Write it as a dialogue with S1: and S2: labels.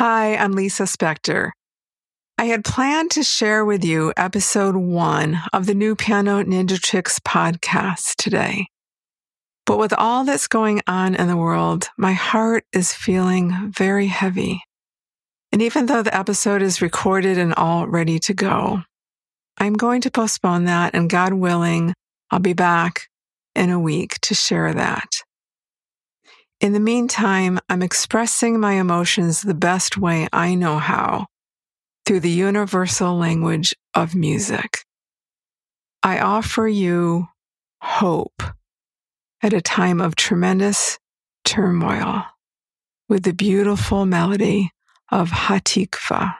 S1: Hi, I'm Lisa Spector. I had planned to share with you episode one of the new Piano Ninja Tricks podcast today. But with all that's going on in the world, my heart is feeling very heavy. And even though the episode is recorded and all ready to go, I'm going to postpone that and God willing, I'll be back in a week to share that. In the meantime, I'm expressing my emotions the best way I know how through the universal language of music. I offer you hope at a time of tremendous turmoil with the beautiful melody of Hatikvah.